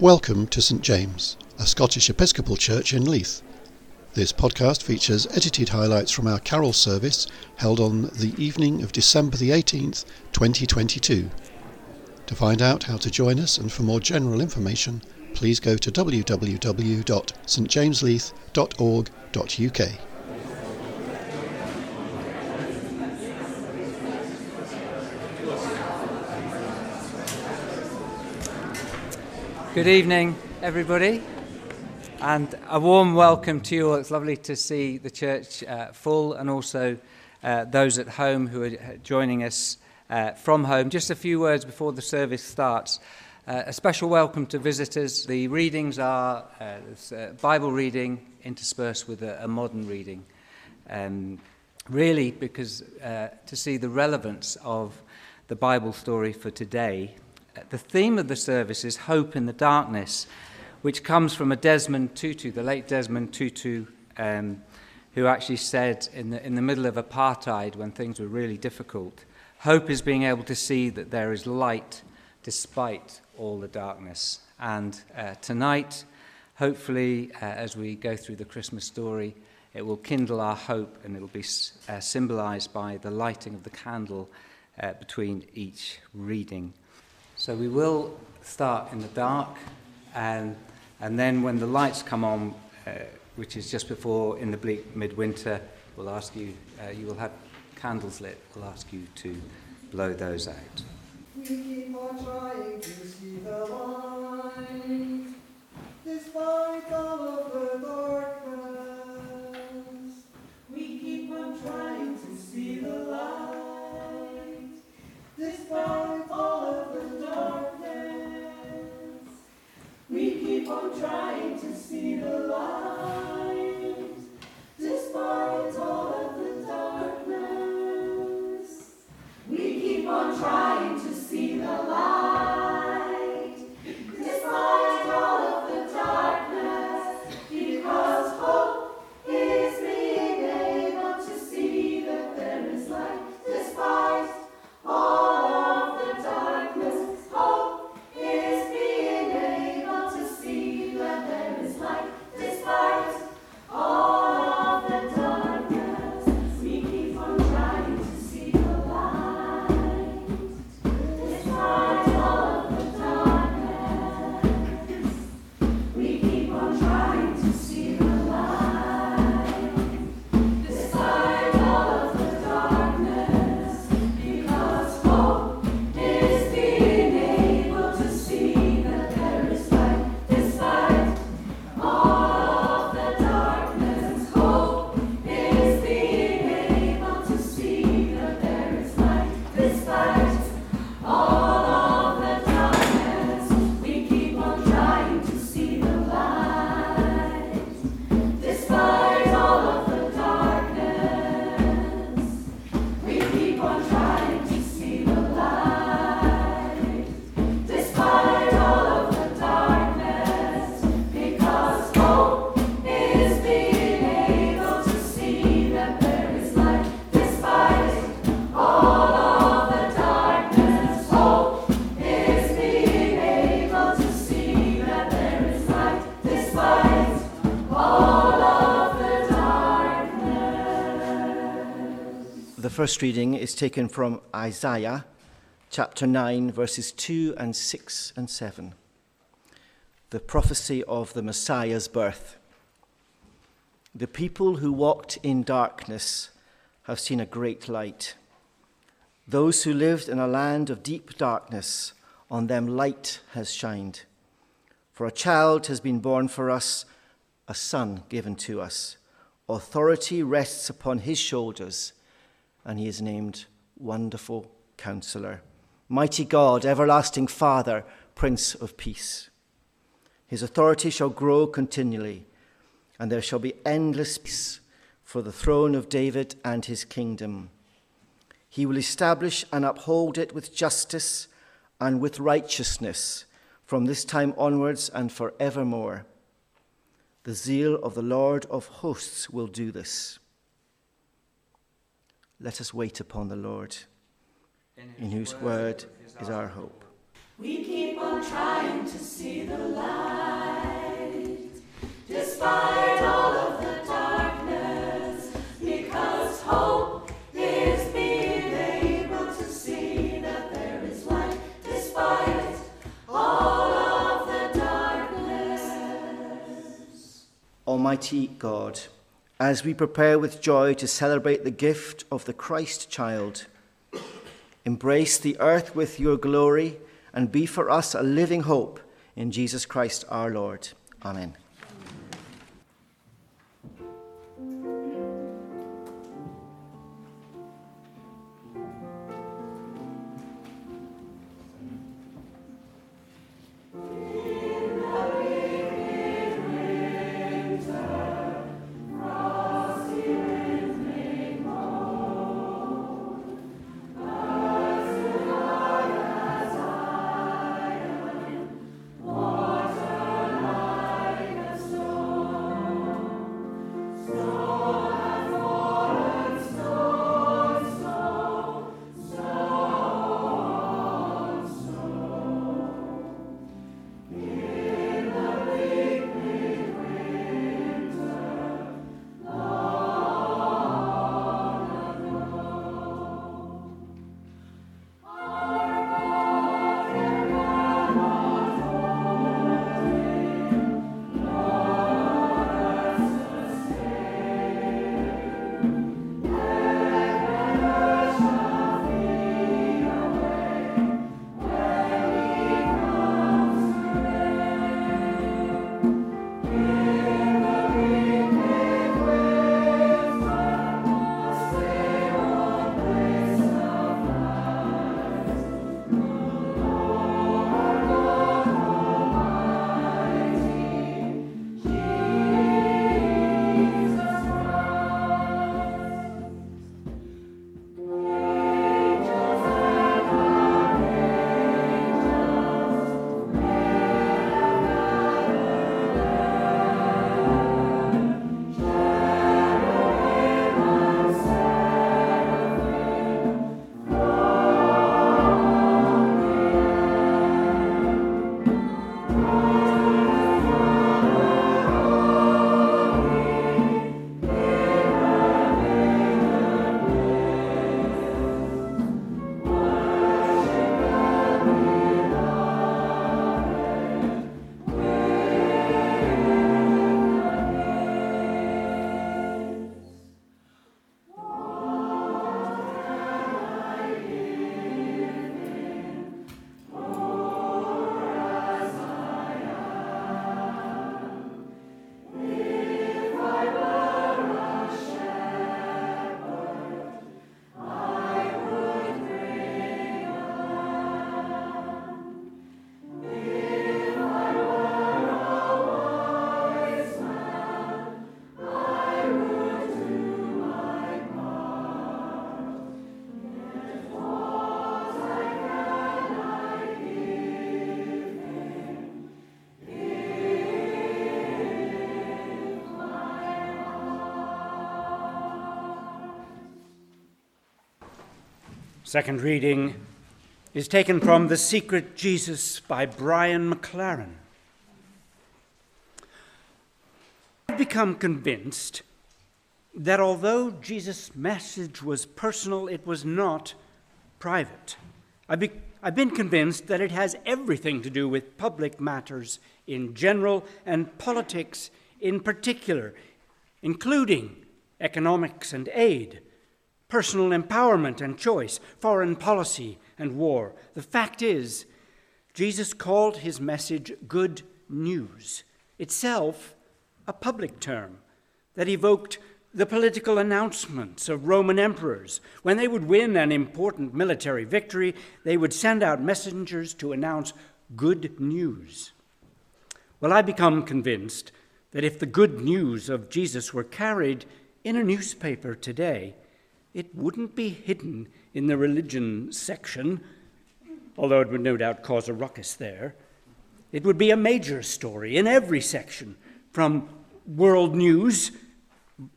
Welcome to St James, a Scottish Episcopal church in Leith. This podcast features edited highlights from our carol service held on the evening of December the 18th, 2022. To find out how to join us and for more general information, please go to www.stjamesleith.org.uk. Good evening, everybody, and a warm welcome to you all. It's lovely to see the church uh, full and also uh, those at home who are joining us uh, from home. Just a few words before the service starts. Uh, a special welcome to visitors. The readings are uh, Bible reading interspersed with a, a modern reading. Um, really, because uh, to see the relevance of the Bible story for today the theme of the service is hope in the darkness, which comes from a Desmond Tutu, the late Desmond Tutu, um, who actually said in the, in the middle of apartheid when things were really difficult, hope is being able to see that there is light despite all the darkness. And uh, tonight, hopefully, uh, as we go through the Christmas story, it will kindle our hope and it will be uh, symbolized by the lighting of the candle uh, between each reading. So we will start in the dark, and, and then when the lights come on, uh, which is just before in the bleak midwinter, we'll ask you, uh, you will have candles lit, we'll ask you to blow those out. We keep on trying to see the light, despite all of the darkness. First reading is taken from Isaiah chapter 9, verses 2 and 6 and 7. The prophecy of the Messiah's birth. The people who walked in darkness have seen a great light. Those who lived in a land of deep darkness, on them light has shined. For a child has been born for us, a son given to us. Authority rests upon his shoulders and he is named Wonderful Counselor, Mighty God, Everlasting Father, Prince of Peace. His authority shall grow continually, and there shall be endless peace for the throne of David and his kingdom. He will establish and uphold it with justice and with righteousness from this time onwards and forevermore. The zeal of the Lord of hosts will do this. Let us wait upon the Lord, in whose word is our hope. We keep on trying to see the light, despite all of the darkness, because hope is being able to see that there is light, despite all of the darkness. Almighty God, as we prepare with joy to celebrate the gift of the Christ child, embrace the earth with your glory and be for us a living hope in Jesus Christ our Lord. Amen. Second reading is taken from The Secret Jesus by Brian McLaren. I've become convinced that although Jesus' message was personal, it was not private. I've, be- I've been convinced that it has everything to do with public matters in general and politics in particular, including economics and aid personal empowerment and choice, foreign policy and war. The fact is, Jesus called his message good news, itself a public term that evoked the political announcements of Roman emperors. When they would win an important military victory, they would send out messengers to announce good news. Well, I become convinced that if the good news of Jesus were carried in a newspaper today, it wouldn't be hidden in the religion section, although it would no doubt cause a ruckus there. It would be a major story in every section, from world news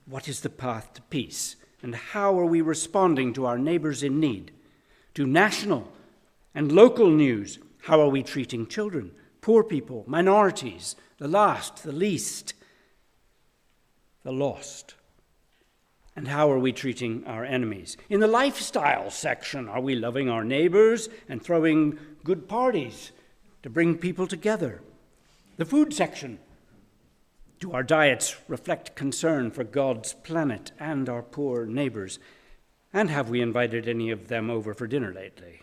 what is the path to peace, and how are we responding to our neighbors in need, to national and local news How are we treating children, poor people, minorities, the last, the least, the lost? And how are we treating our enemies? In the lifestyle section, are we loving our neighbors and throwing good parties to bring people together? The food section, do our diets reflect concern for God's planet and our poor neighbors? And have we invited any of them over for dinner lately?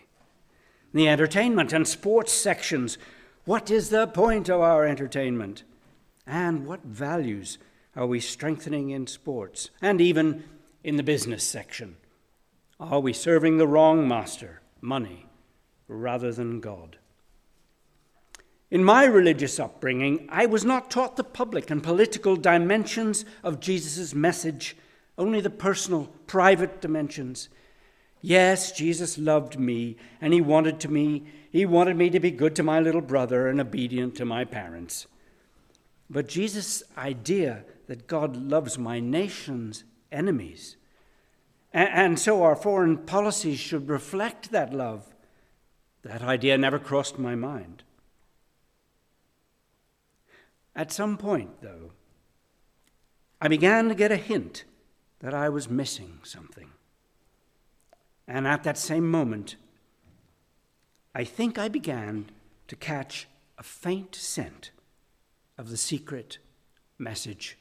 The entertainment and sports sections, what is the point of our entertainment? And what values are we strengthening in sports and even in the business section? Are we serving the wrong master, money, rather than God? In my religious upbringing, I was not taught the public and political dimensions of Jesus' message, only the personal, private dimensions. Yes, Jesus loved me, and he wanted to me, he wanted me to be good to my little brother and obedient to my parents. But Jesus' idea that God loves my nation's enemies. And so our foreign policies should reflect that love. That idea never crossed my mind. At some point, though, I began to get a hint that I was missing something. And at that same moment, I think I began to catch a faint scent of the secret message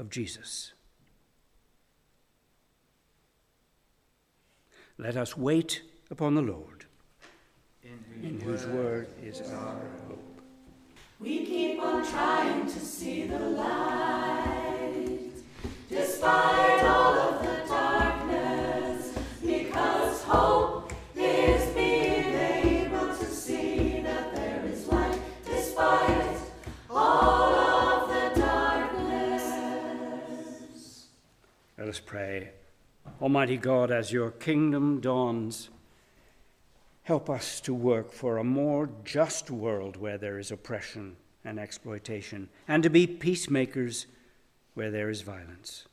of Jesus. Let us wait upon the Lord, in whose word is our hope. We keep on trying to see the light, despite all of the us pray. Almighty God, as your kingdom dawns, help us to work for a more just world where there is oppression and exploitation, and to be peacemakers where there is violence.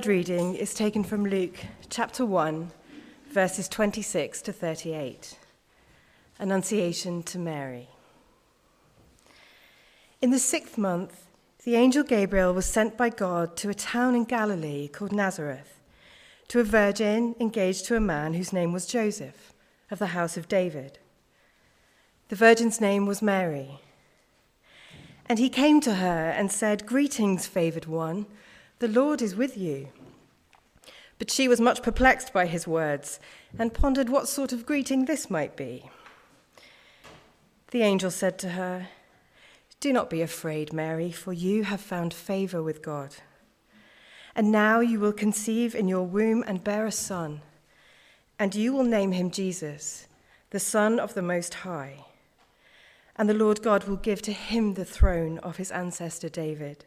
Third reading is taken from Luke chapter 1, verses 26 to 38. Annunciation to Mary. In the sixth month, the angel Gabriel was sent by God to a town in Galilee called Nazareth, to a virgin engaged to a man whose name was Joseph, of the house of David. The virgin's name was Mary. And he came to her and said, Greetings, favored one, the Lord is with you. But she was much perplexed by his words and pondered what sort of greeting this might be. The angel said to her, Do not be afraid, Mary, for you have found favor with God. And now you will conceive in your womb and bear a son, and you will name him Jesus, the Son of the Most High. And the Lord God will give to him the throne of his ancestor David.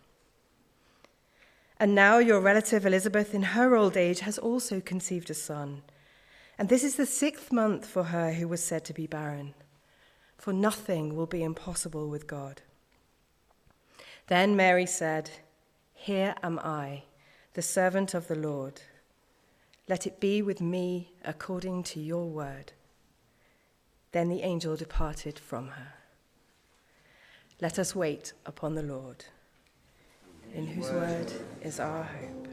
And now your relative Elizabeth, in her old age, has also conceived a son. And this is the sixth month for her who was said to be barren. For nothing will be impossible with God. Then Mary said, Here am I, the servant of the Lord. Let it be with me according to your word. Then the angel departed from her. Let us wait upon the Lord, in whose word is our hope.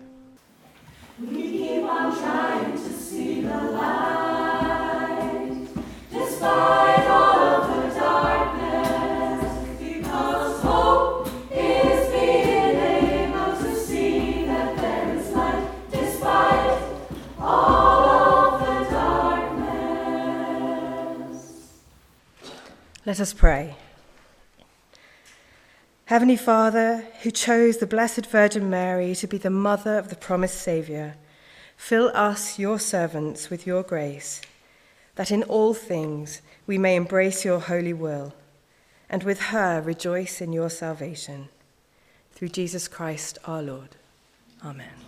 We keep on trying to see the light, despite all of the darkness, because hope is being able to see that there is light, despite all of the darkness. Let us pray. Heavenly Father, who chose the Blessed Virgin Mary to be the mother of the promised Saviour, fill us, your servants, with your grace, that in all things we may embrace your holy will, and with her rejoice in your salvation. Through Jesus Christ our Lord. Amen.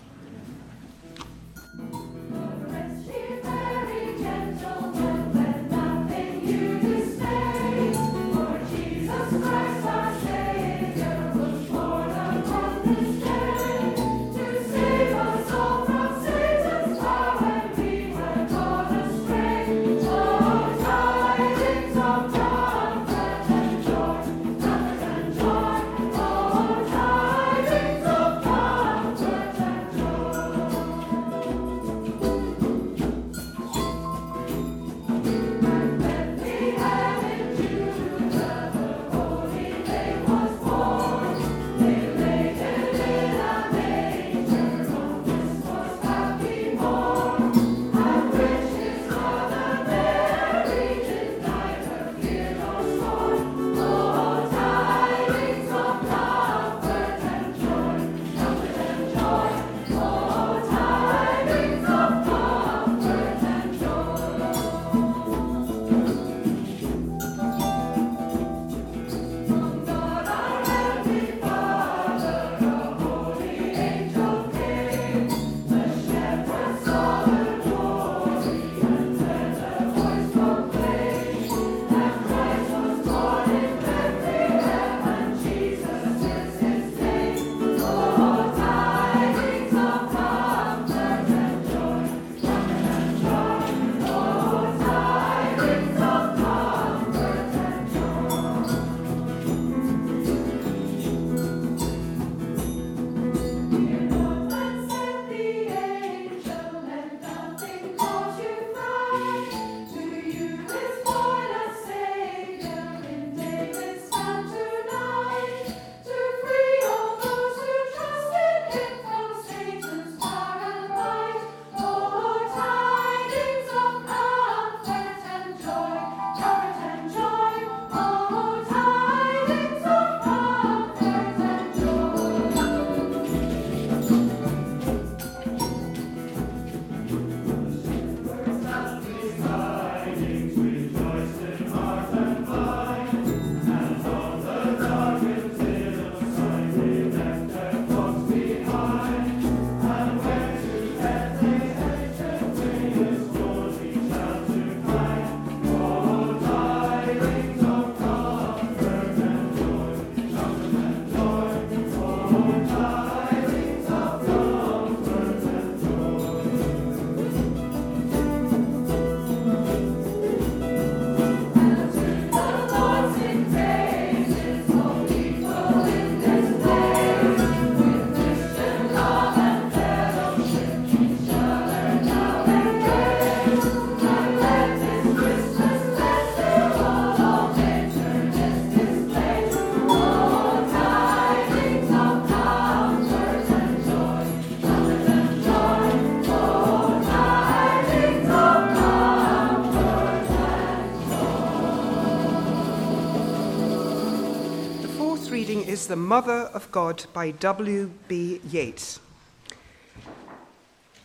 The Mother of God by W.B. Yeats.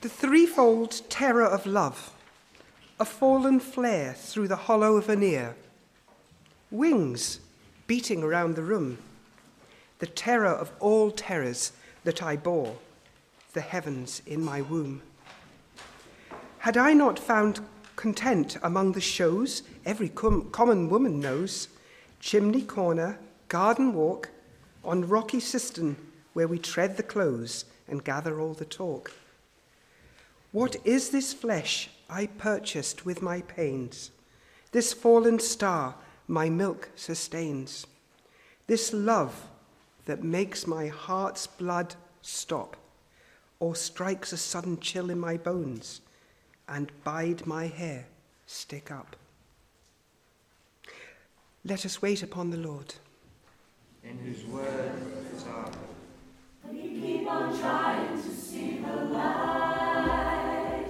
The threefold terror of love, a fallen flare through the hollow of an ear, wings beating around the room, the terror of all terrors that I bore, the heavens in my womb. Had I not found content among the shows every com- common woman knows, chimney corner, garden walk, on rocky cistern where we tread the clothes and gather all the talk. What is this flesh I purchased with my pains? This fallen star my milk sustains. This love that makes my heart's blood stop, or strikes a sudden chill in my bones, and bide my hair stick up. Let us wait upon the Lord. In whose word is our We keep on trying to see the light,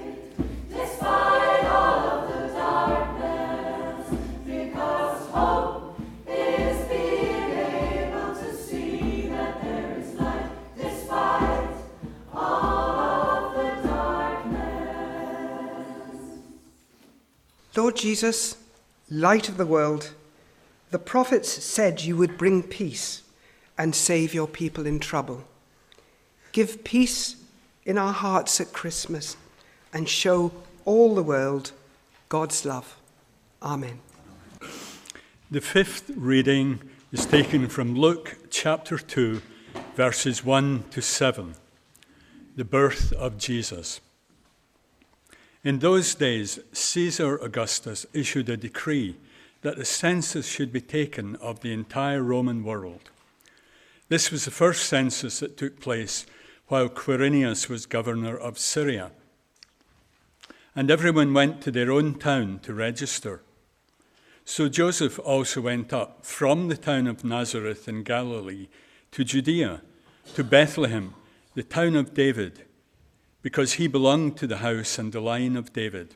despite all of the darkness, because hope is being able to see that there is light, despite all of the darkness. Lord Jesus, light of the world, the prophets said you would bring peace and save your people in trouble. Give peace in our hearts at Christmas and show all the world God's love. Amen. The fifth reading is taken from Luke chapter 2, verses 1 to 7, the birth of Jesus. In those days, Caesar Augustus issued a decree that a census should be taken of the entire Roman world. This was the first census that took place while Quirinius was governor of Syria. And everyone went to their own town to register. So Joseph also went up from the town of Nazareth in Galilee to Judea, to Bethlehem, the town of David, because he belonged to the house and the line of David.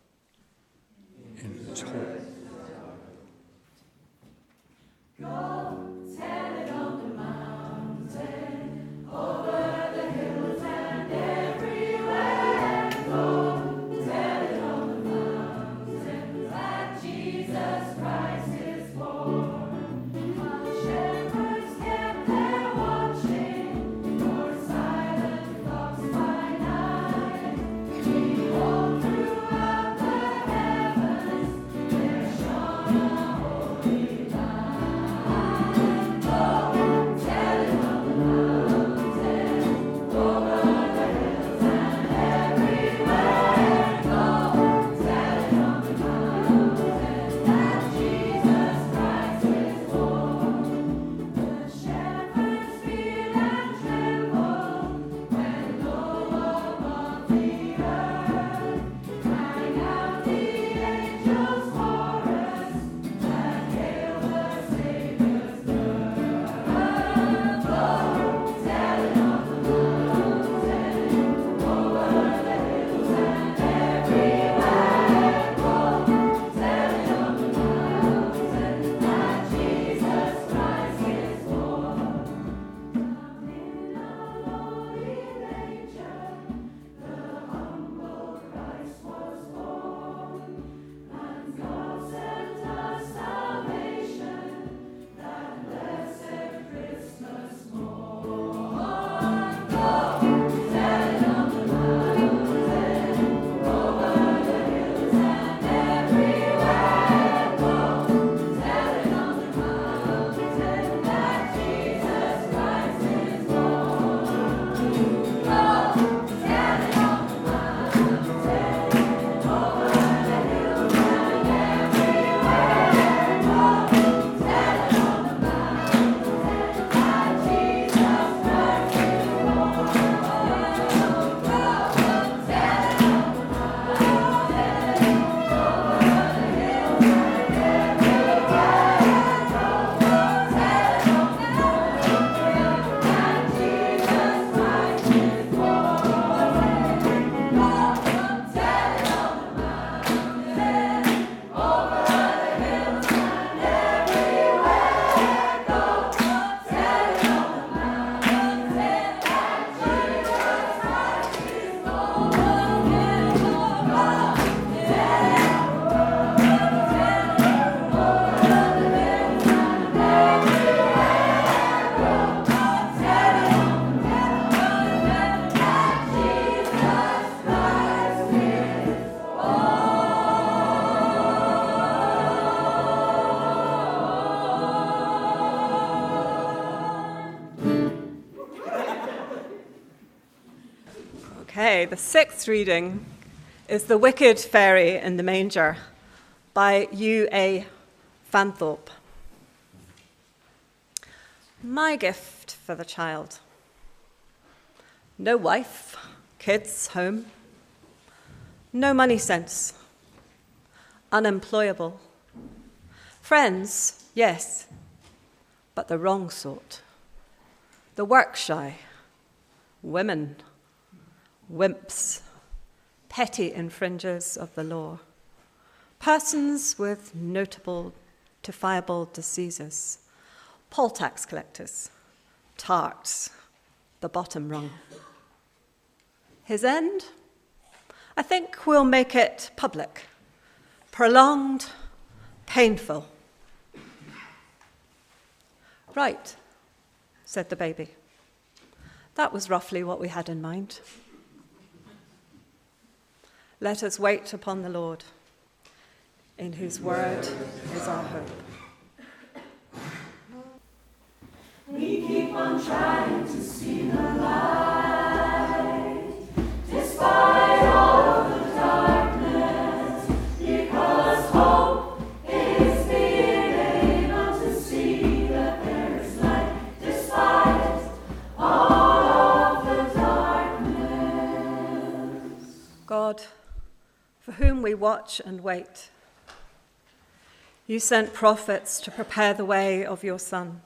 In his hope. The sixth reading is The Wicked Fairy in the Manger by U.A. Fanthorpe. My gift for the child. No wife, kids, home. No money sense. Unemployable. Friends, yes, but the wrong sort. The work shy. Women. Wimps. Petty infringers of the law. Persons with notable, defiable diseases. Poll tax collectors. Tarts. The bottom rung. His end? I think we'll make it public, prolonged, painful. Right, said the baby. That was roughly what we had in mind. Let us wait upon the Lord, in whose word is our hope. We keep on trying to see the light, whom we watch and wait, you sent prophets to prepare the way of your Son.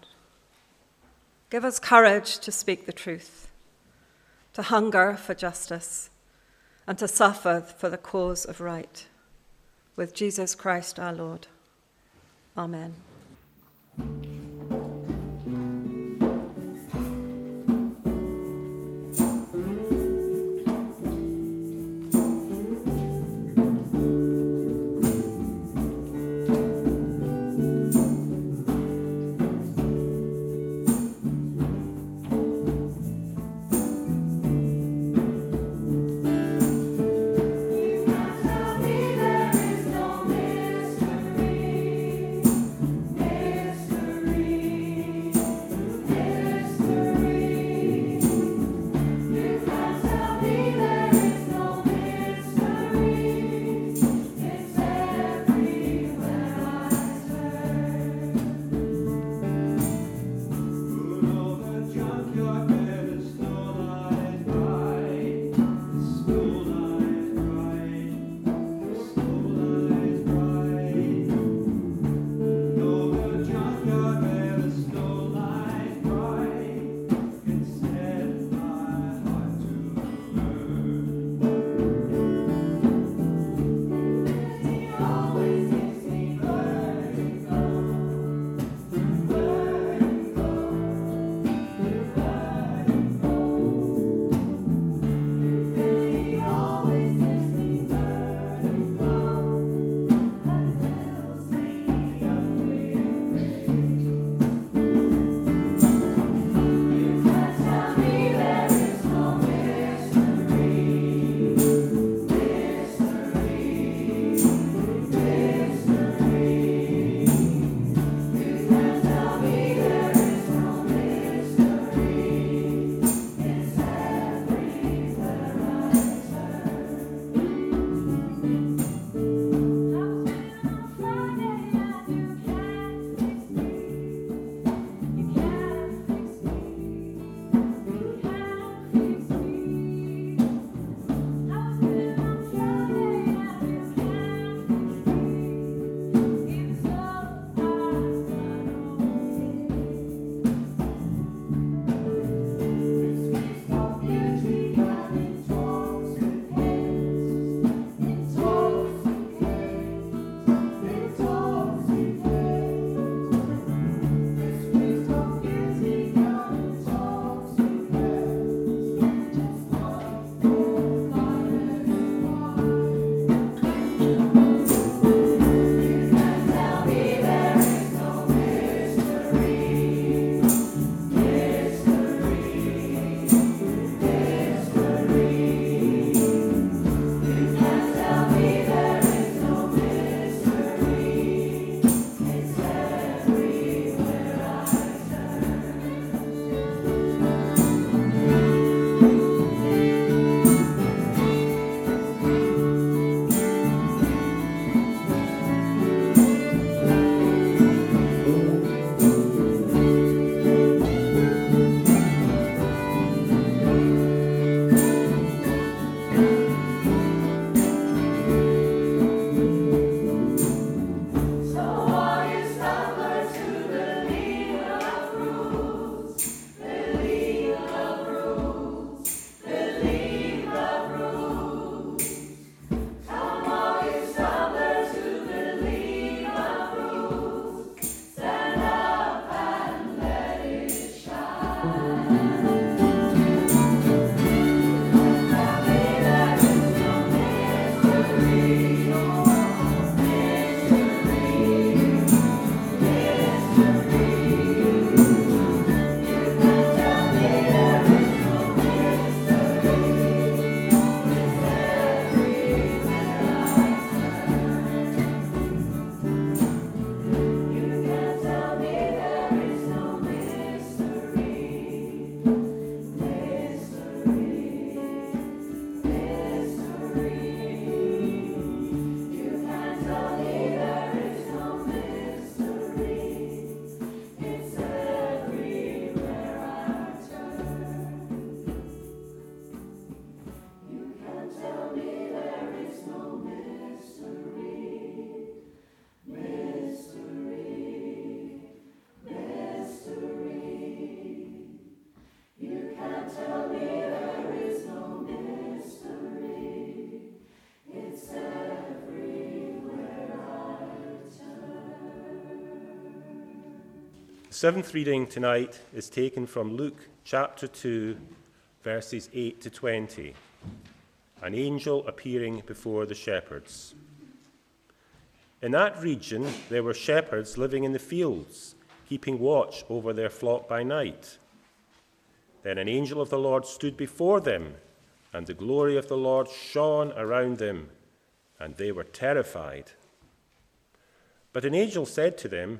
Give us courage to speak the truth, to hunger for justice, and to suffer for the cause of right. With Jesus Christ our Lord. Amen. The seventh reading tonight is taken from Luke chapter 2, verses 8 to 20. An angel appearing before the shepherds. In that region, there were shepherds living in the fields, keeping watch over their flock by night. Then an angel of the Lord stood before them, and the glory of the Lord shone around them, and they were terrified. But an angel said to them,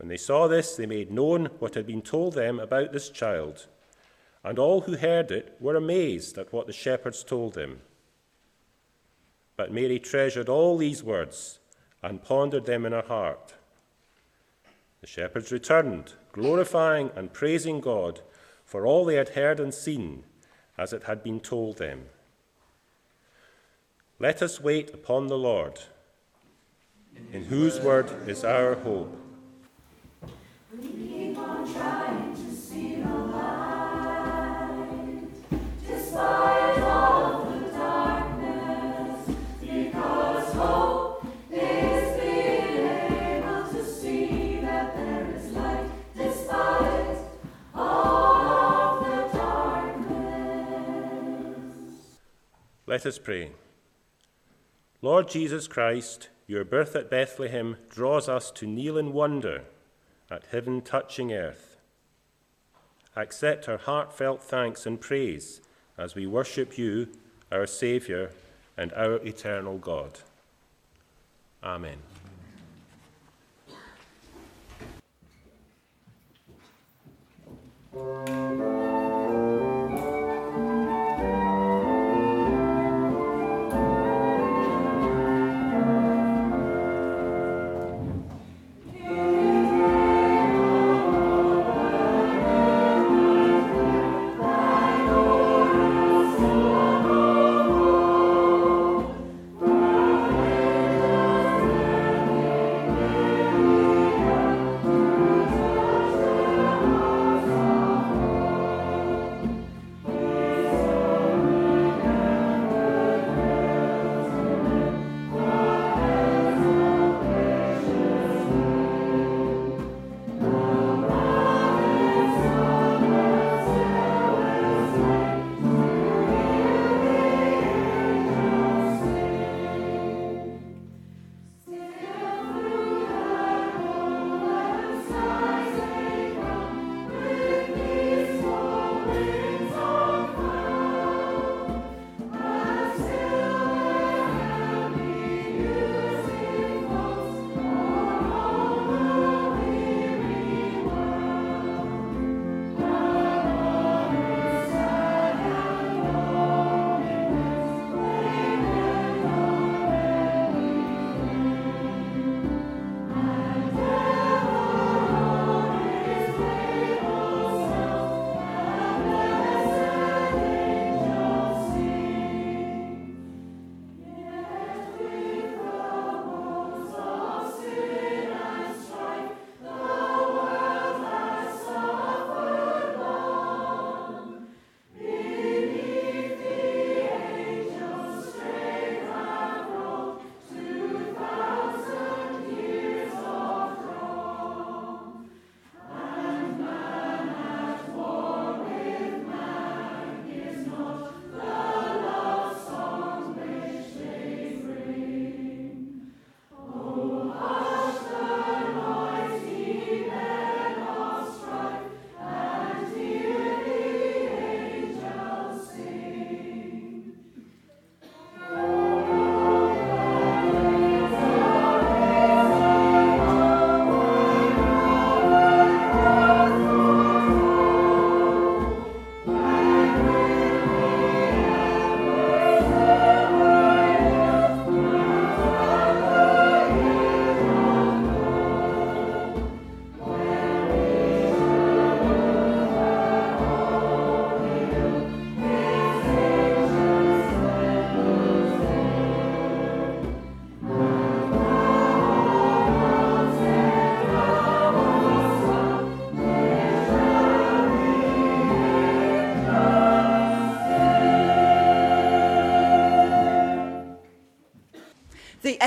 When they saw this, they made known what had been told them about this child, and all who heard it were amazed at what the shepherds told them. But Mary treasured all these words and pondered them in her heart. The shepherds returned, glorifying and praising God for all they had heard and seen, as it had been told them. Let us wait upon the Lord, in whose word is our hope. Let us pray. Lord Jesus Christ, your birth at Bethlehem draws us to kneel in wonder at heaven touching earth. Accept our heartfelt thanks and praise as we worship you, our Saviour, and our eternal God. Amen. Thank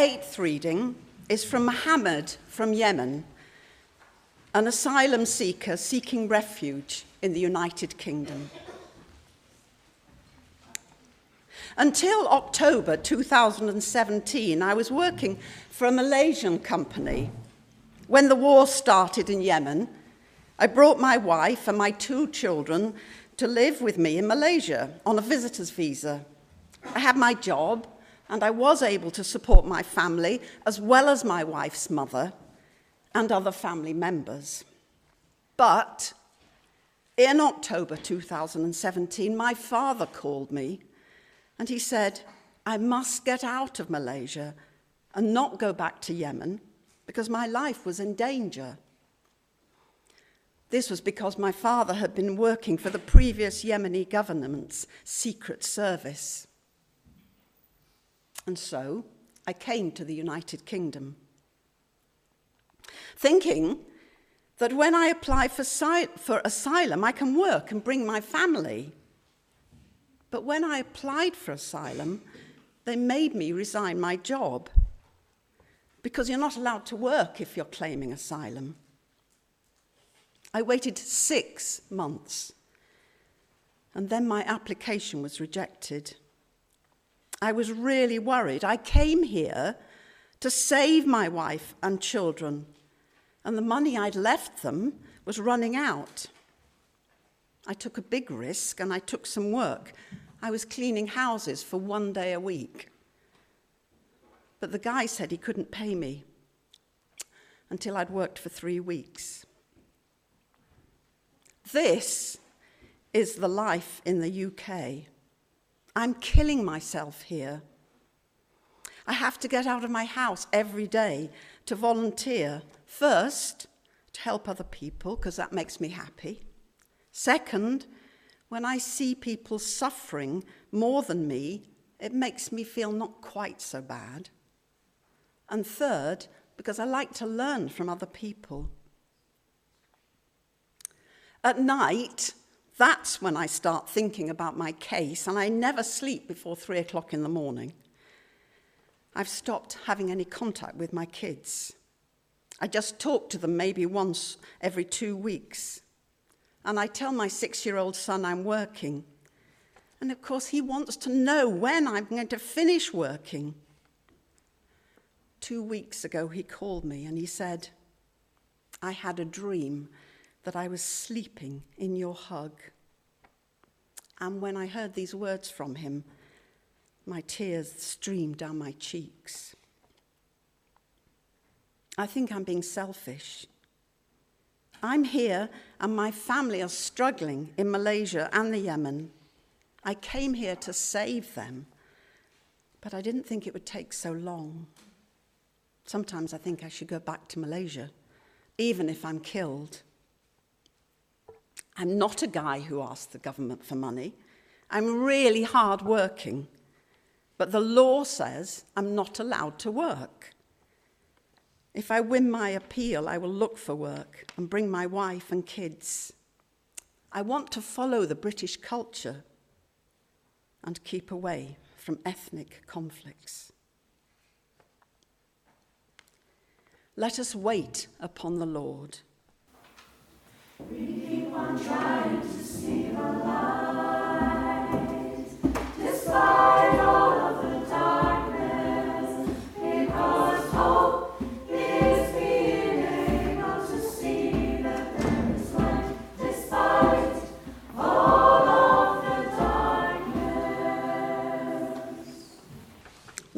eighth reading is from Muhammad from Yemen, an asylum seeker seeking refuge in the United Kingdom. Until October 2017, I was working for a Malaysian company. When the war started in Yemen, I brought my wife and my two children to live with me in Malaysia on a visitor's visa. I had my job and I was able to support my family as well as my wife's mother and other family members. But in October 2017, my father called me and he said, I must get out of Malaysia and not go back to Yemen because my life was in danger. This was because my father had been working for the previous Yemeni government's secret service. And so I came to the United Kingdom, thinking that when I apply for, for asylum, I can work and bring my family. But when I applied for asylum, they made me resign my job because you're not allowed to work if you're claiming asylum. I waited six months, and then my application was rejected. I was really worried. I came here to save my wife and children, and the money I'd left them was running out. I took a big risk and I took some work. I was cleaning houses for one day a week. But the guy said he couldn't pay me until I'd worked for three weeks. This is the life in the UK. I'm killing myself here. I have to get out of my house every day to volunteer. First, to help other people, because that makes me happy. Second, when I see people suffering more than me, it makes me feel not quite so bad. And third, because I like to learn from other people. At night, that's when I start thinking about my case, and I never sleep before three o'clock in the morning. I've stopped having any contact with my kids. I just talk to them maybe once every two weeks. And I tell my six year old son I'm working. And of course, he wants to know when I'm going to finish working. Two weeks ago, he called me and he said, I had a dream that I was sleeping in your hug. And when I heard these words from him, my tears streamed down my cheeks. I think I'm being selfish. I'm here and my family are struggling in Malaysia and the Yemen. I came here to save them, but I didn't think it would take so long. Sometimes I think I should go back to Malaysia, even if I'm killed. I'm not a guy who asks the government for money. I'm really hard working. But the law says I'm not allowed to work. If I win my appeal, I will look for work and bring my wife and kids. I want to follow the British culture and keep away from ethnic conflicts. Let us wait upon the Lord.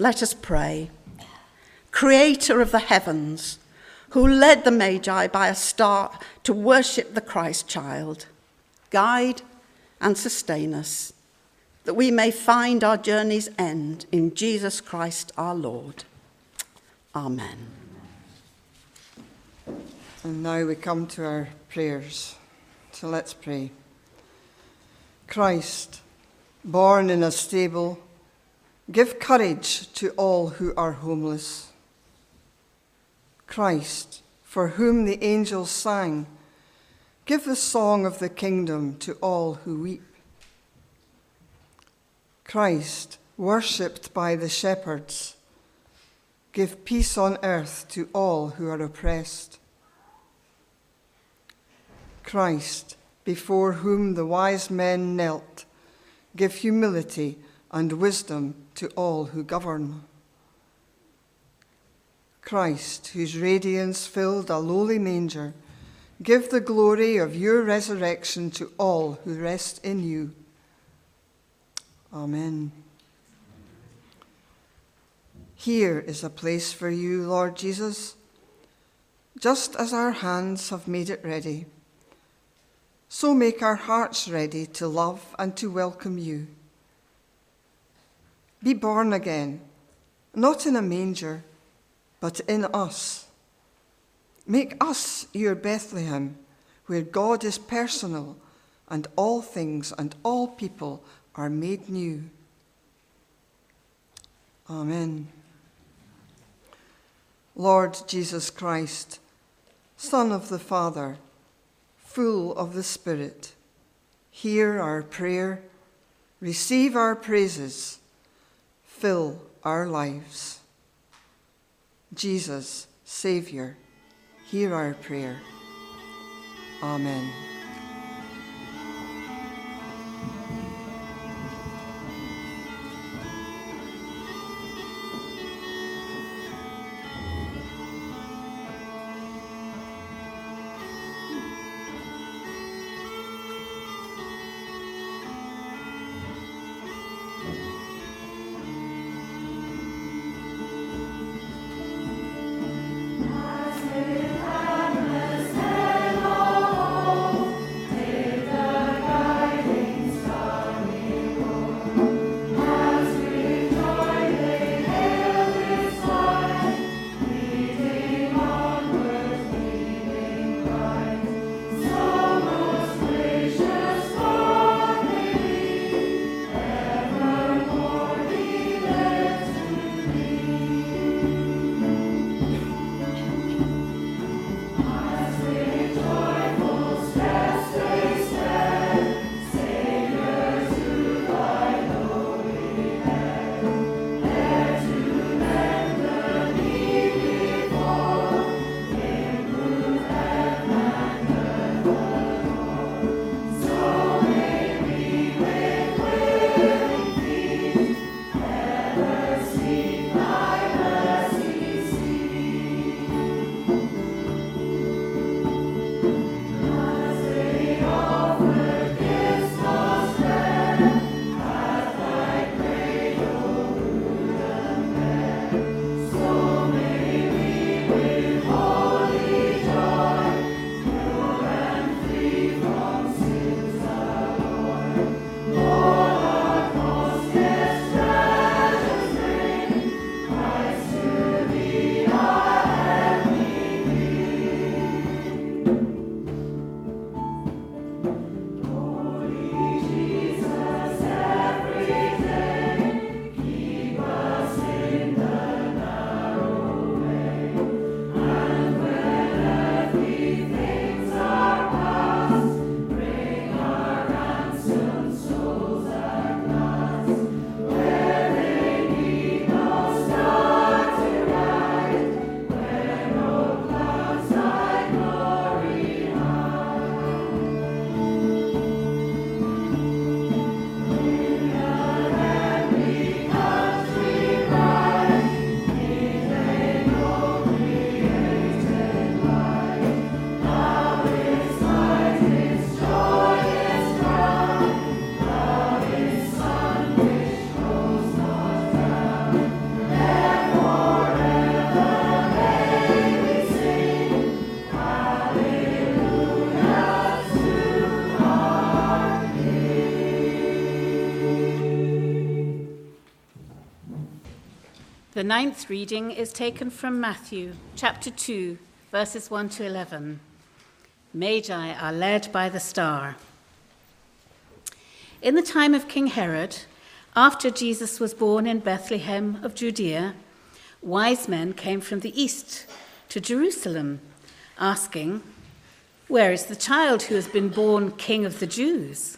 Let us pray. Creator of the heavens, who led the Magi by a star to worship the Christ child, guide and sustain us, that we may find our journey's end in Jesus Christ our Lord. Amen. And now we come to our prayers. So let's pray. Christ, born in a stable, give courage to all who are homeless. Christ, for whom the angels sang, give the song of the kingdom to all who weep. Christ, worshipped by the shepherds, Give peace on earth to all who are oppressed. Christ, before whom the wise men knelt, give humility and wisdom to all who govern. Christ, whose radiance filled a lowly manger, give the glory of your resurrection to all who rest in you. Amen. Here is a place for you, Lord Jesus, just as our hands have made it ready. So make our hearts ready to love and to welcome you. Be born again, not in a manger, but in us. Make us your Bethlehem, where God is personal and all things and all people are made new. Amen. Lord Jesus Christ, Son of the Father, full of the Spirit, hear our prayer, receive our praises, fill our lives. Jesus, Saviour, hear our prayer. Amen. Ninth reading is taken from Matthew chapter 2, verses 1 to 11. Magi are led by the star. In the time of King Herod, after Jesus was born in Bethlehem of Judea, wise men came from the east to Jerusalem, asking, Where is the child who has been born King of the Jews?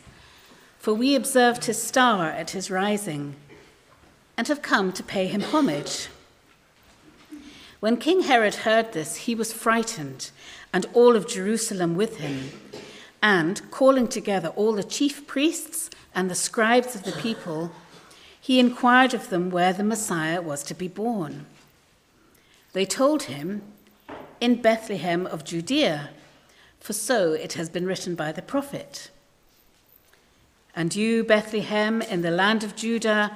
For we observed his star at his rising and have come to pay him homage. When King Herod heard this, he was frightened, and all of Jerusalem with him. And, calling together all the chief priests and the scribes of the people, he inquired of them where the Messiah was to be born. They told him, In Bethlehem of Judea, for so it has been written by the prophet. And you, Bethlehem, in the land of Judah,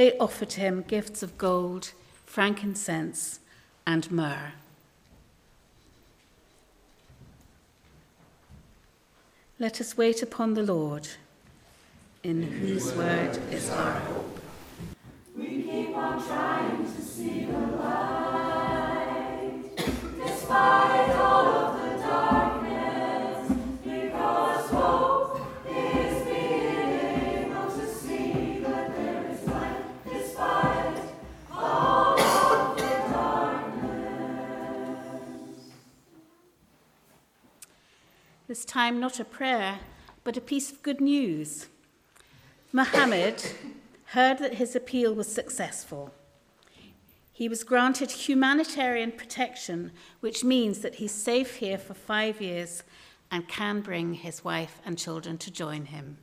they offered him gifts of gold, frankincense, and myrrh. Let us wait upon the Lord, in whose word is our hope. We keep on trying to see the light, despite all of the This time, not a prayer, but a piece of good news. Muhammad heard that his appeal was successful. He was granted humanitarian protection, which means that he's safe here for five years and can bring his wife and children to join him.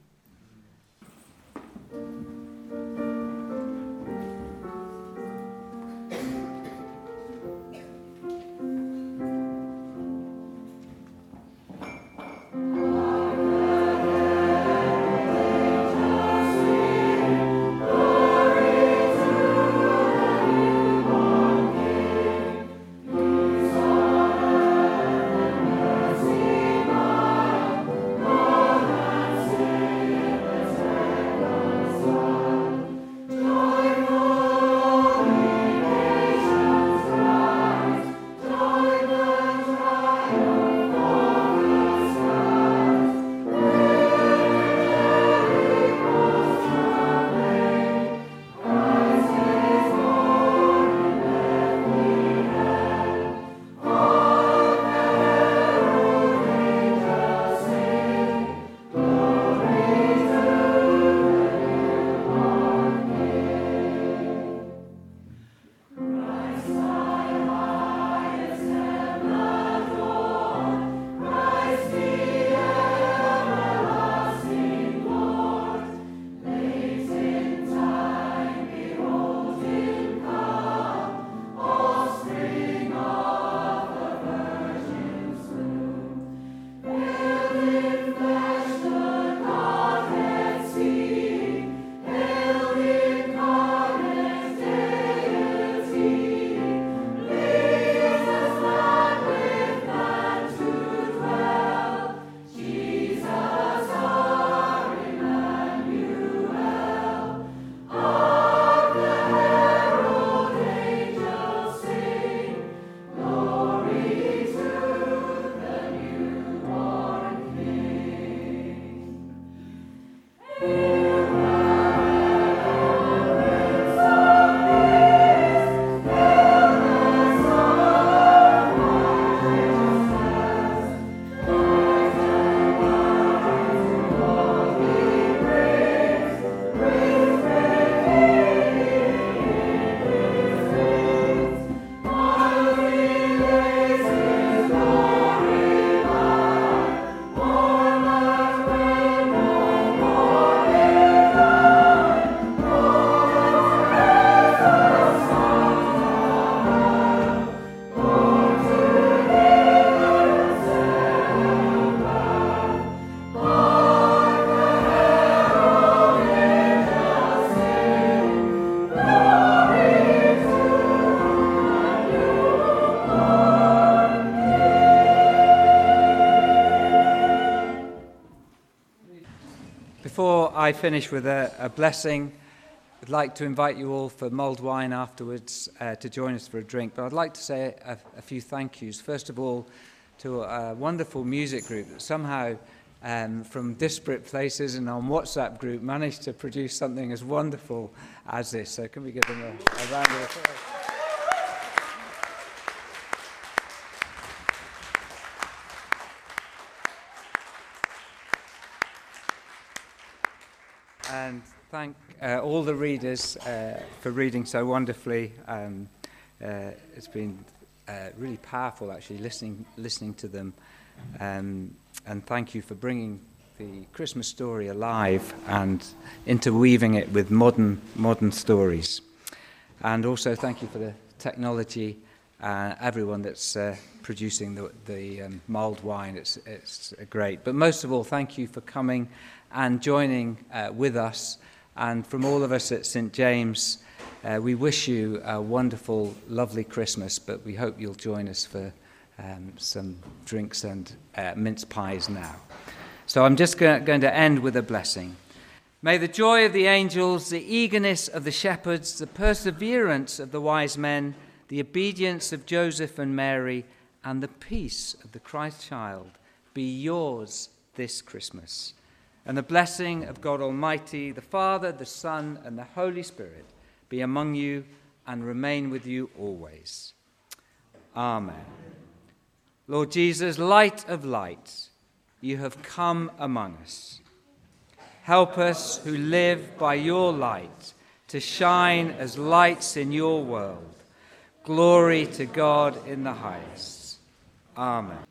I finish with a, a, blessing, I'd like to invite you all for mulled wine afterwards uh, to join us for a drink. But I'd like to say a, a few thank yous. First of all, to a wonderful music group that somehow, um, from disparate places and on WhatsApp group, managed to produce something as wonderful as this. So, can we give them a, a round of applause? and thank uh, all the readers uh, for reading so wonderfully. Um, uh, it's been uh, really powerful, actually, listening, listening to them. Um, and thank you for bringing the Christmas story alive and interweaving it with modern, modern stories. And also, thank you for the technology, uh, everyone that's uh, producing the, the um, mulled wine. It's, it's great. But most of all, thank you for coming and joining with us. And from all of us at St. James, uh, we wish you a wonderful, lovely Christmas, but we hope you'll join us for um, some drinks and uh, mince pies now. So I'm just go- going to end with a blessing. May the joy of the angels, the eagerness of the shepherds, the perseverance of the wise men, the obedience of Joseph and Mary, and the peace of the Christ child be yours this Christmas. And the blessing of God Almighty, the Father, the Son, and the Holy Spirit be among you and remain with you always. Amen. Lord Jesus, light of light, you have come among us. Help us who live by your light to shine as lights in your world. Glory to God in the highest. Amen.